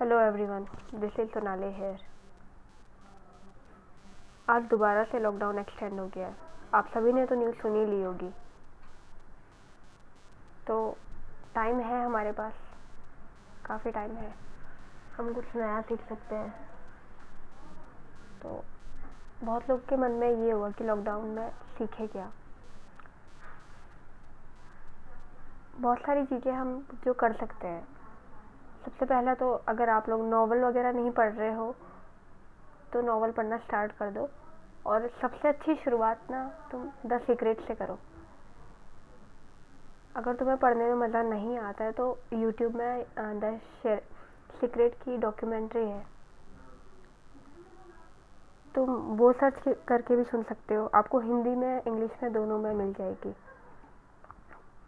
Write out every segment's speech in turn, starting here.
Hello everyone this is Sonali here आज दोबारा से लॉकडाउन एक्सटेंड हो गया है। आप सभी ने तो न्यूज़ सुनी ली होगी। तो टाइम है हमारे पास। काफ़ी टाइम है। हम कुछ नया सीख सकते हैं। तो बहुत लोग के मन में ये हुआ कि लॉकडाउन में सीखे क्या। बहुत सारी चीज़ें हम जो कर सकते हैं। सबसे पहला तो अगर आप लोग नावल वगैरह नहीं पढ़ रहे हो तो नावल पढ़ना स्टार्ट कर दो। और सबसे अच्छी शुरुआत ना तुम द सीक्रेट से करो। अगर तुम्हें पढ़ने में मज़ा नहीं आता है तो यूट्यूब में द सीक्रेट की डॉक्यूमेंट्री है। तुम वो सर्च करके भी सुन सकते हो। आपको हिंदी में इंग्लिश में दोनों में मिल जाएगी।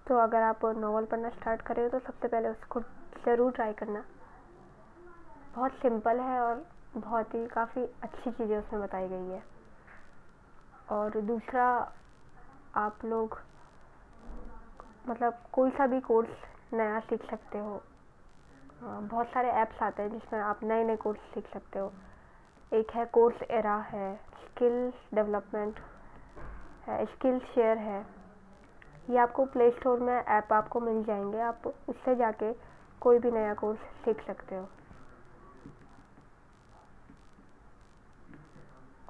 तो अगर आप नावल पढ़ना स्टार्ट करें तो सबसे पहले उसको ज़रूर ट्राई करना। बहुत सिंपल है और बहुत ही काफ़ी अच्छी चीज़ें उसमें बताई गई है। और दूसरा, आप लोग मतलब कोई सा भी कोर्स नया सीख सकते हो। बहुत सारे ऐप्स आते हैं जिसमें आप नए नए कोर्स सीख सकते हो। एक है कोर्स एरा है स्किल्स डेवलपमेंट है स्किल शेयर है। ये आपको प्ले स्टोर में ऐप आपको मिल जाएँगे। आप उससे जाके कोई भी नया कोर्स सीख सकते हो।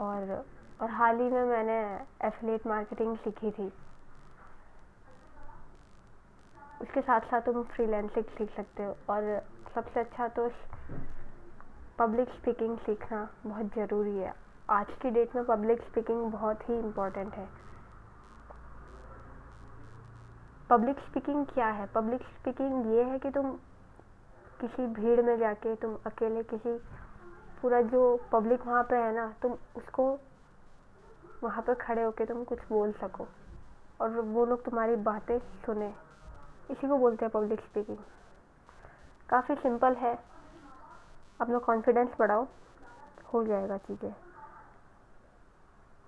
और और हाल ही में मैंने एफिलेट मार्केटिंग सीखी थी। उसके साथ साथ तुम फ्रीलांसिंग सीख सकते हो। और सबसे अच्छा तो पब्लिक स्पीकिंग सीखना बहुत ज़रूरी है। आज की डेट में पब्लिक स्पीकिंग बहुत ही इम्पोर्टेंट है। पब्लिक स्पीकिंग क्या है? पब्लिक स्पीकिंग ये है कि तुम किसी भीड़ में जाके, तुम अकेले किसी, पूरा जो पब्लिक वहाँ पे है ना, तुम उसको वहाँ पे खड़े होके तुम कुछ बोल सको। और वो लोग तुम्हारी बातें सुने। इसी को बोलते हैं पब्लिक स्पीकिंग काफ़ी सिंपल है। अपना कॉन्फिडेंस बढ़ाओ। हो जाएगा चीज़ें।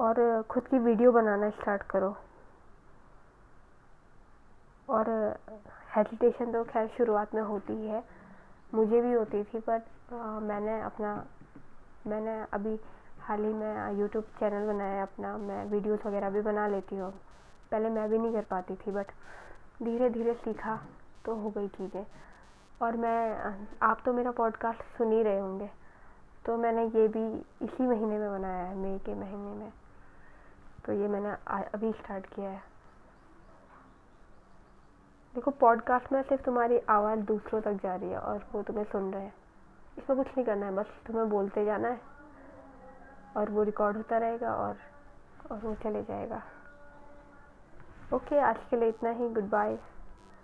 और खुद की वीडियो बनाना स्टार्ट करो। और हेजिटेशन तो खैर शुरुआत में होती ही है। मुझे भी होती थी पर मैंने अपना, मैंने अभी हाल ही में यूट्यूब चैनल बनाया अपना। मैं वीडियोस वगैरह भी बना लेती हूँ। पहले मैं भी नहीं कर पाती थी बट धीरे धीरे सीखा तो हो गई चीज़ें। और मैं, आप तो मेरा पॉडकास्ट सुन ही रहे होंगे। तो मैंने ये भी इसी महीने में बनाया है, मई के महीने में। तो ये मैंने अभी स्टार्ट किया है। देखो पॉडकास्ट में सिर्फ़ तुम्हारी आवाज़ दूसरों तक जा रही है और वो तुम्हें सुन रहे हैं। इसमें कुछ नहीं करना है, बस तुम्हें बोलते जाना है और वो रिकॉर्ड होता रहेगा और और वो चले जाएगा। ओके आज के लिए इतना ही। Good bye